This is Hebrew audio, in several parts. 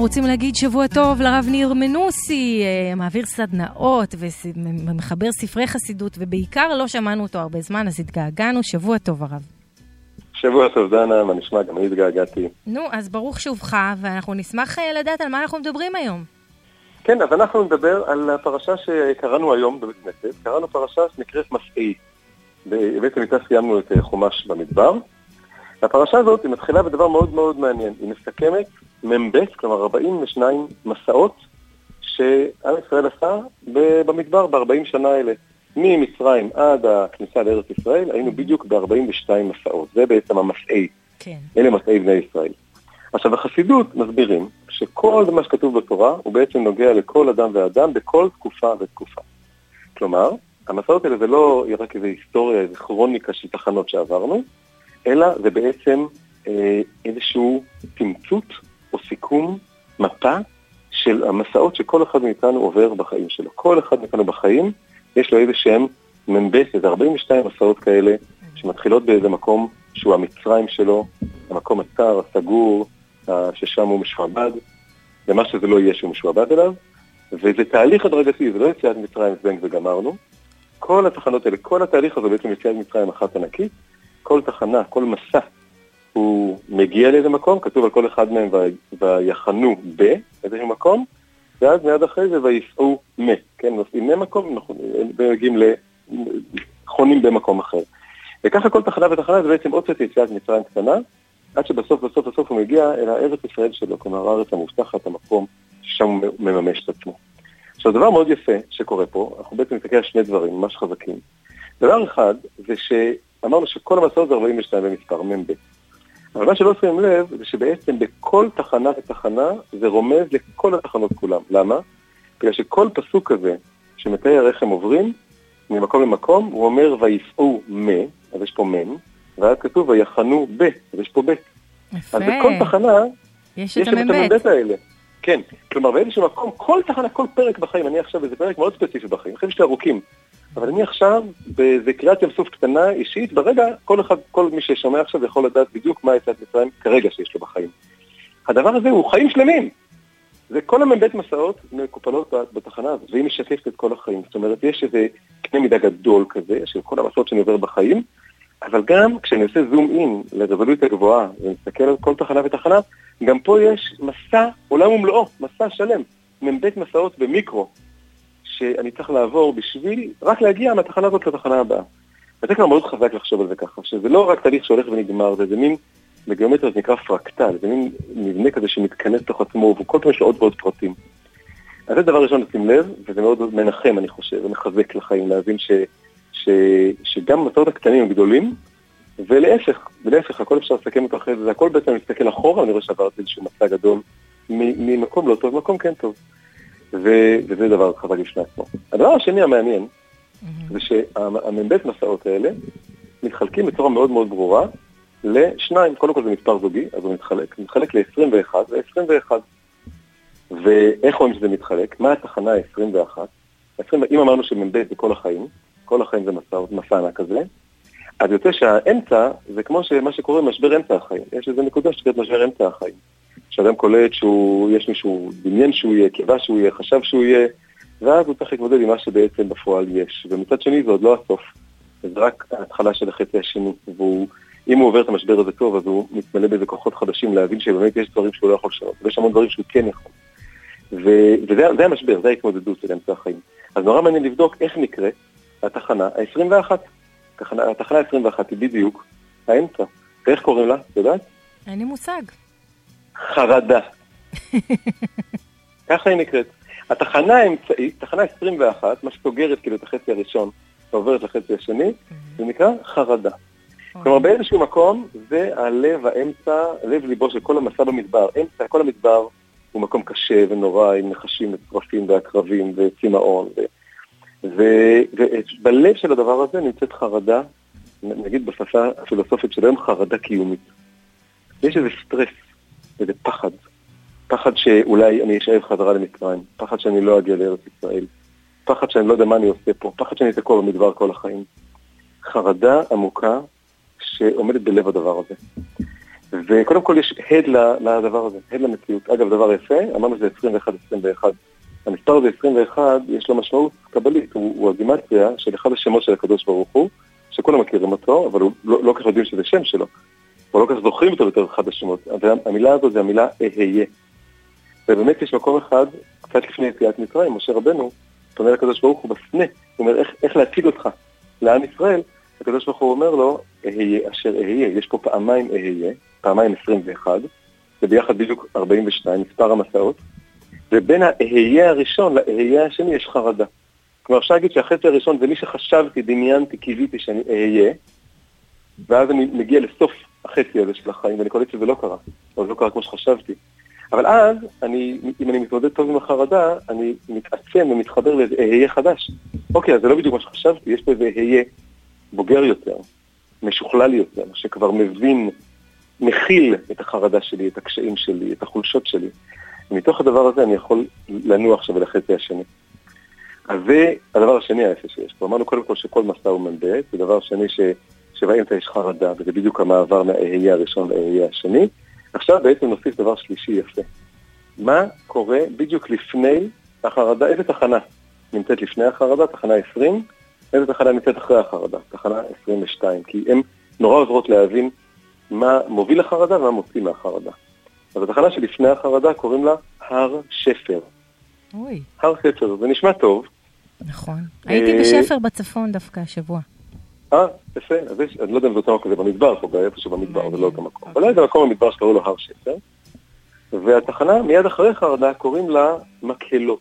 אנחנו רוצים להגיד שבוע טוב לרב ניר מנוסי, אה, מעביר סדנאות ומחבר ספרי חסידות, ובעיקר לא שמענו אותו הרבה זמן, אז התגעגענו. שבוע טוב, הרב. שבוע טוב, דנה, מה נשמע? גם אני התגעגעתי. נו, אז ברוך שובך, ואנחנו נשמח אה, לדעת על מה אנחנו מדברים היום. כן, אז אנחנו נדבר על הפרשה שקראנו היום בבית כנסת. קראנו פרשה שנקראת מסעי. בעצם איתה סיימנו את אה, חומש במדבר. הפרשה הזאת היא מתחילה בדבר מאוד מאוד מעניין. היא מסכמת מ"ב, כלומר 42 מסעות שעם ישראל עשה במדבר ב-40 שנה האלה. ממצרים עד הכניסה לארץ ישראל היינו בדיוק ב-42 מסעות. זה בעצם המסעי. כן. אלה מסעי בני ישראל. עכשיו, בחסידות מסבירים שכל מה שכתוב בתורה הוא בעצם נוגע לכל אדם ואדם בכל תקופה ותקופה. כלומר, המסעות האלה זה לא רק איזו היסטוריה, איזו כרוניקה של תחנות שעברנו, אלא זה בעצם אה, איזשהו תמצות או סיכום, מפה של המסעות שכל אחד מאיתנו עובר בחיים שלו. כל אחד מאיתנו בחיים יש לו איזה שהם מ"ב, איזה 42 מסעות כאלה, שמתחילות באיזה מקום שהוא המצרים שלו, המקום הצר, הסגור, ששם הוא משועבד, ומה שזה לא יהיה שהוא משועבד אליו, וזה תהליך הדרגתי, זה לא יציאת מצרים זבנג וגמרנו. כל התחנות האלה, כל התהליך הזה בעצם יציאת מצרים אחת ענקית, כל תחנה, כל מסע, הוא מגיע לאיזה מקום, כתוב על כל אחד מהם ויחנו באיזשהו מקום, ואז מיד אחרי זה וייסעו מ, כן, נוסעים ממקום ומגיעים לחונים במקום אחר. וככה כל תחנה ותחנה זה בעצם עוד קצת יציאת מצרים קטנה, עד שבסוף בסוף בסוף הוא מגיע אל הארץ ישראל שלו, כלומר הארץ המובטחת, המקום ששם הוא מממש את עצמו. עכשיו, דבר מאוד יפה שקורה פה, אנחנו בעצם נסתכל על שני דברים ממש חזקים. דבר אחד, זה שאמרנו שכל המסעות זה 42 במספר, מ"ב. אבל מה שלא שמים לב, זה שבעצם בכל תחנה ותחנה זה רומז לכל התחנות כולם. למה? בגלל שכל פסוק כזה שמתאר איך הם עוברים, ממקום למקום, הוא אומר וייסעו מ, אז יש פה מ', ואז כתוב ויחנו ב, אז יש פה ב. יפה. אז בכל תחנה, יש את המ"ב האלה. כן, כלומר באיזשהו מקום, כל תחנה, כל פרק בחיים, אני עכשיו באיזה פרק מאוד ספציפי בחיים, החיים שלי ארוכים, אבל אני עכשיו באיזה קריאת ים סוף קטנה, אישית, ברגע, כל אחד, כל מי ששומע עכשיו יכול לדעת בדיוק מה יצאת מצרים כרגע שיש לו בחיים. הדבר הזה הוא חיים שלמים. זה כל המ"ב מסעות מקופלות בתחנה הזאת, והיא משתפת את כל החיים. זאת אומרת, יש איזה קנה מידה גדול כזה של כל המסעות שאני עובר בחיים, אבל גם כשאני עושה זום אין לרזולוציה גבוהה ומסתכל על כל תחנה ותחנה, גם פה יש מסע עולם ומלואו, מסע שלם, מ"ב מסעות במיקרו, שאני צריך לעבור בשביל רק להגיע מהתחנה הזאת לתחנה הבאה. וזה כבר מאוד חזק לחשוב על זה ככה, שזה לא רק תהליך שהולך ונגמר, זה, זה מין, בגיאומטריה זה נקרא פרקטל, זה מין מבנה כזה שמתכנס תוך עצמו, וכל פעם יש לו עוד ועוד פרטים. אז זה דבר ראשון לשים לב, וזה מאוד מנחם, אני חושב, ומחזק לחיים, להבין ש... ש, שגם המסעות הקטנים הם גדולים, ולהפך, ולהפך, הכל אפשר לסכם אותו אחרי זה הכל בעצם מסתכל אחורה, אני רואה שעברתי איזשהו מסע גדול ממקום לא טוב, מקום כן טוב. ו, וזה דבר חזק בפני עצמו. הדבר השני המעניין. זה שהמ"ב מסעות האלה מתחלקים בצורה מאוד מאוד ברורה לשניים, קודם כל זה מספר זוגי, אז הוא מתחלק, מתחלק ל-21 ו-21. ואיך רואים שזה מתחלק? מה התחנה ה-21? אם אמרנו שמ"ב זה כל החיים, כל החיים זה מסע, מסע ענק כזה, אז יוצא שהאמצע זה כמו מה שקורה במשבר אמצע החיים. יש איזו נקודה שקוראת משבר אמצע החיים. שאדם קולט שיש מישהו דמיין שהוא יהיה, קיווה שהוא יהיה, חשב שהוא יהיה, ואז הוא צריך להתמודד עם מה שבעצם בפועל יש. ומצד שני זה עוד לא הסוף, זה רק ההתחלה של החצי השני. ואם הוא עובר את המשבר הזה טוב, אז הוא מתמלא באיזה כוחות חדשים להבין שבאמת יש דברים שהוא לא יכול לשנות, ויש המון דברים שהוא כן יכול. וזה המשבר, זה ההתמודדות של אמצע החיים. אז נורא מעניין לבדוק איך נקראת התחנה ה-21. התחנה ה-21 היא בדיוק האמצע. ואיך קוראים לה? את יודעת? אין לי מושג. חרדה. ככה היא נקראת. התחנה האמצעית, תחנה 21, מה שסוגרת כאילו את החצי הראשון ועוברת לחצי השני, זה נקרא חרדה. כלומר באיזשהו מקום זה הלב, האמצע, לב ליבו של כל המסע במדבר. אמצע, כל המדבר הוא מקום קשה ונורא עם נחשים וטרפים ועקרבים וצמאון. ובלב של הדבר הזה נמצאת חרדה, נגיד בשפה הפילוסופית של היום, חרדה קיומית. יש איזה סטרס, איזה פחד. פחד שאולי אני אשאב חזרה למצרים, פחד שאני לא אגיע לארץ ישראל, פחד שאני לא יודע מה אני עושה פה, פחד שאני תקוע במדבר כל החיים. חרדה עמוקה שעומדת בלב הדבר הזה. וקודם כל יש הד לדבר הזה, הד למציאות. אגב, דבר יפה, אמרנו שזה 21-21. המספר הזה 21, יש לו משמעות קבלית, הוא, הוא הגימטריה של אחד השמות של הקדוש ברוך הוא, שכולם מכירים אותו, אבל הוא לא, לא כך יודעים שזה שם שלו. או לא כך זוכרים אותו בתור אחד השמות. והמילה הזאת זה המילה אהיה. ובאמת יש מקום אחד, קצת לפני יציאת מצרים, משה רבנו פונה לקדוש ברוך הוא בסנה, הוא אומר איך, איך להציג אותך לעם ישראל, הקדוש ברוך הוא אומר לו, אהיה אשר אהיה, יש פה פעמיים אהיה, פעמיים 21, וביחד בדיוק 42, מספר המסעות, ובין האהיה הראשון לאהיה השני יש חרדה. כלומר, אפשר להגיד שהחצי הראשון זה מי שחשבתי, דמיינתי, קיוויתי שאני אהיה, ואז אני מגיע לסוף החצי הזה של החיים, ואני קולט שזה לא קרה, או לא קרה כמו שחשבתי. אבל אז, אני, אם אני מתמודד טוב עם החרדה, אני מתעצם ומתחבר לאיזה אהיה חדש. אוקיי, אז זה לא בדיוק מה שחשבתי, יש פה איזה אהיה בוגר יותר, משוכלל יותר, שכבר מבין, מכיל את החרדה שלי, את הקשיים שלי, את החולשות שלי. ומתוך הדבר הזה אני יכול לנוע עכשיו אל החצי השני. אז זה הדבר השני היפה שיש פה. אמרנו קודם כל שכל מסע הוא מנדט, ודבר שני ש... שבאמצע יש חרדה, וזה בדיוק המעבר מהאהיה הראשון לאהיה השני. עכשיו בעצם נוסיף דבר שלישי יפה. מה קורה בדיוק לפני החרדה, איזה תחנה נמצאת לפני החרדה, תחנה 20, איזה תחנה נמצאת אחרי החרדה, תחנה 22, כי הן נורא עוזרות להבין מה מוביל לחרדה ומה מוציא מהחרדה. אז התחנה שלפני החרדה קוראים לה הר שפר. אוי. הר שפר, זה נשמע טוב. נכון. הייתי אה, בשפר בצפון דווקא השבוע. אה, יפה, אז יש, אני לא יודע אם זה אותו מקום, זה במדבר פה, איפשהו במדבר, זה לא אותו מקום. אבל זה מקום במדבר שקראו לו הר שפר, והתחנה מיד אחרי חרדה קוראים לה מקהלות.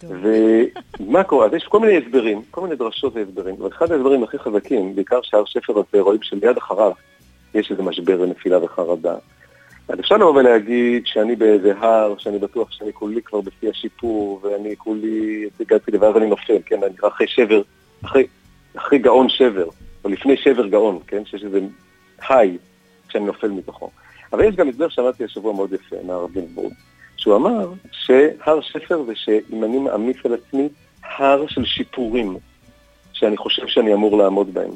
ומה קורה? אז יש כל מיני הסברים, כל מיני דרשות והסברים, ואחד ההסברים הכי חזקים, בעיקר שהר שפר הזה, רואים שמיד אחריו יש איזה משבר ונפילה וחרדה. אז אפשר לבוא ולהגיד שאני באיזה הר, שאני בטוח שאני כולי כבר בשיא השיפור, ואני כולי הגעתי ואז אני נופל, כן, אני אחרי שבר, אחרי אחרי גאון שבר, או לפני שבר גאון, כן? שיש איזה היי שאני נופל מתוכו. אבל יש גם הסבר שאמרתי השבוע מאוד יפה מהרב גינזבורג, שהוא אמר שהר שפר זה שאם אני מעמיס על עצמי הר של שיפורים, שאני חושב שאני אמור לעמוד בהם.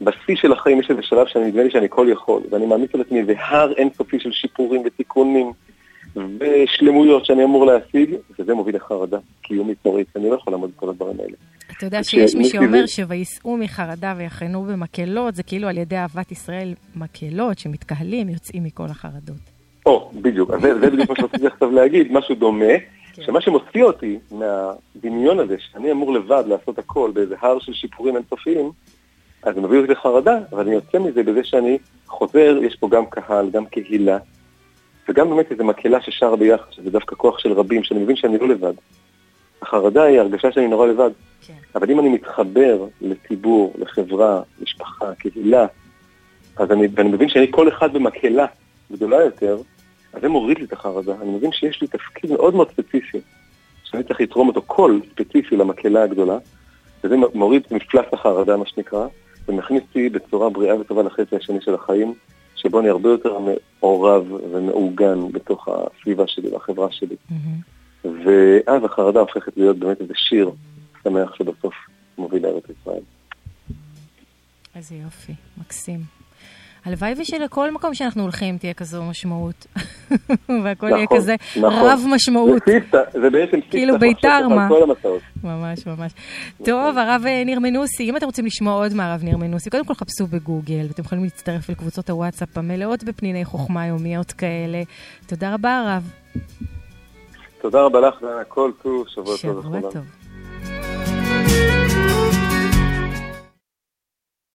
בשיא של החיים יש איזה שלב שאני נדמה לי שאני כל יכול, ואני מעמיס על עצמי איזה הר אינסופי של שיפורים ותיקונים ושלמויות שאני אמור להשיג, וזה מוביל לחרדה קיומית נורית, אני לא יכול לעמוד בכל הדברים האלה. אתה יודע שיש מי שאומר ש"ויסעו מחרדה ויחנו במקהלות", זה כאילו על ידי אהבת ישראל מקהלות שמתקהלים, יוצאים מכל החרדות. או, בדיוק, אז זה, בדיוק מה שרציתי עכשיו להגיד, משהו דומה, כן. שמה שמוציא אותי מהדמיון הזה, שאני אמור לבד לעשות הכל באיזה הר של שיפורים אינסופיים, אז זה מביא אותי לחרדה, אבל אני יוצא מזה בזה שאני חוזר, יש פה גם קהל, גם קהילה, וגם באמת איזו מקהלה ששרה ביחד, שזה דווקא כוח של רבים, שאני מבין שאני לא לבד. החרדה היא הרגשה שאני נורא לבד. כן. אבל אם אני מתחבר לציבור, לחברה, משפחה, קהילה, אז אני, ואני מבין שאני כל אחד במקהלה גדולה יותר, אז זה מוריד לי את החרדה. אני מבין שיש לי תפקיד מאוד מאוד ספציפי, שאני צריך לתרום אותו קול ספציפי למקהלה הגדולה, וזה מוריד את מפלס החרדה, מה שנקרא, ומכניס אותי בצורה בריאה וטובה לחצי השני של החיים, שבו אני הרבה יותר מעורב ומעוגן בתוך הסביבה שלי והחברה שלי. Mm-hmm. ואז החרדה הופכת להיות באמת איזה שיר שמח שבסוף מוביל לארץ ישראל. איזה יופי, מקסים. הלוואי ושלכל מקום שאנחנו הולכים תהיה כזו משמעות. והכל נכון, יהיה כזה נכון. רב משמעות. זה, סיסטה, זה בעצם סיסטה כאילו ביתר מה. ממש ממש. טוב, הרב ניר מנוסי, אם אתם רוצים לשמוע עוד מהרב ניר מנוסי, קודם כל חפשו בגוגל, ואתם יכולים להצטרף לקבוצות הוואטסאפ המלאות בפניני חוכמה יומיות כאלה. תודה רבה, הרב. תודה רבה לך, דנה, כל טוב, שבוע טוב. שבוע טוב. Thank you.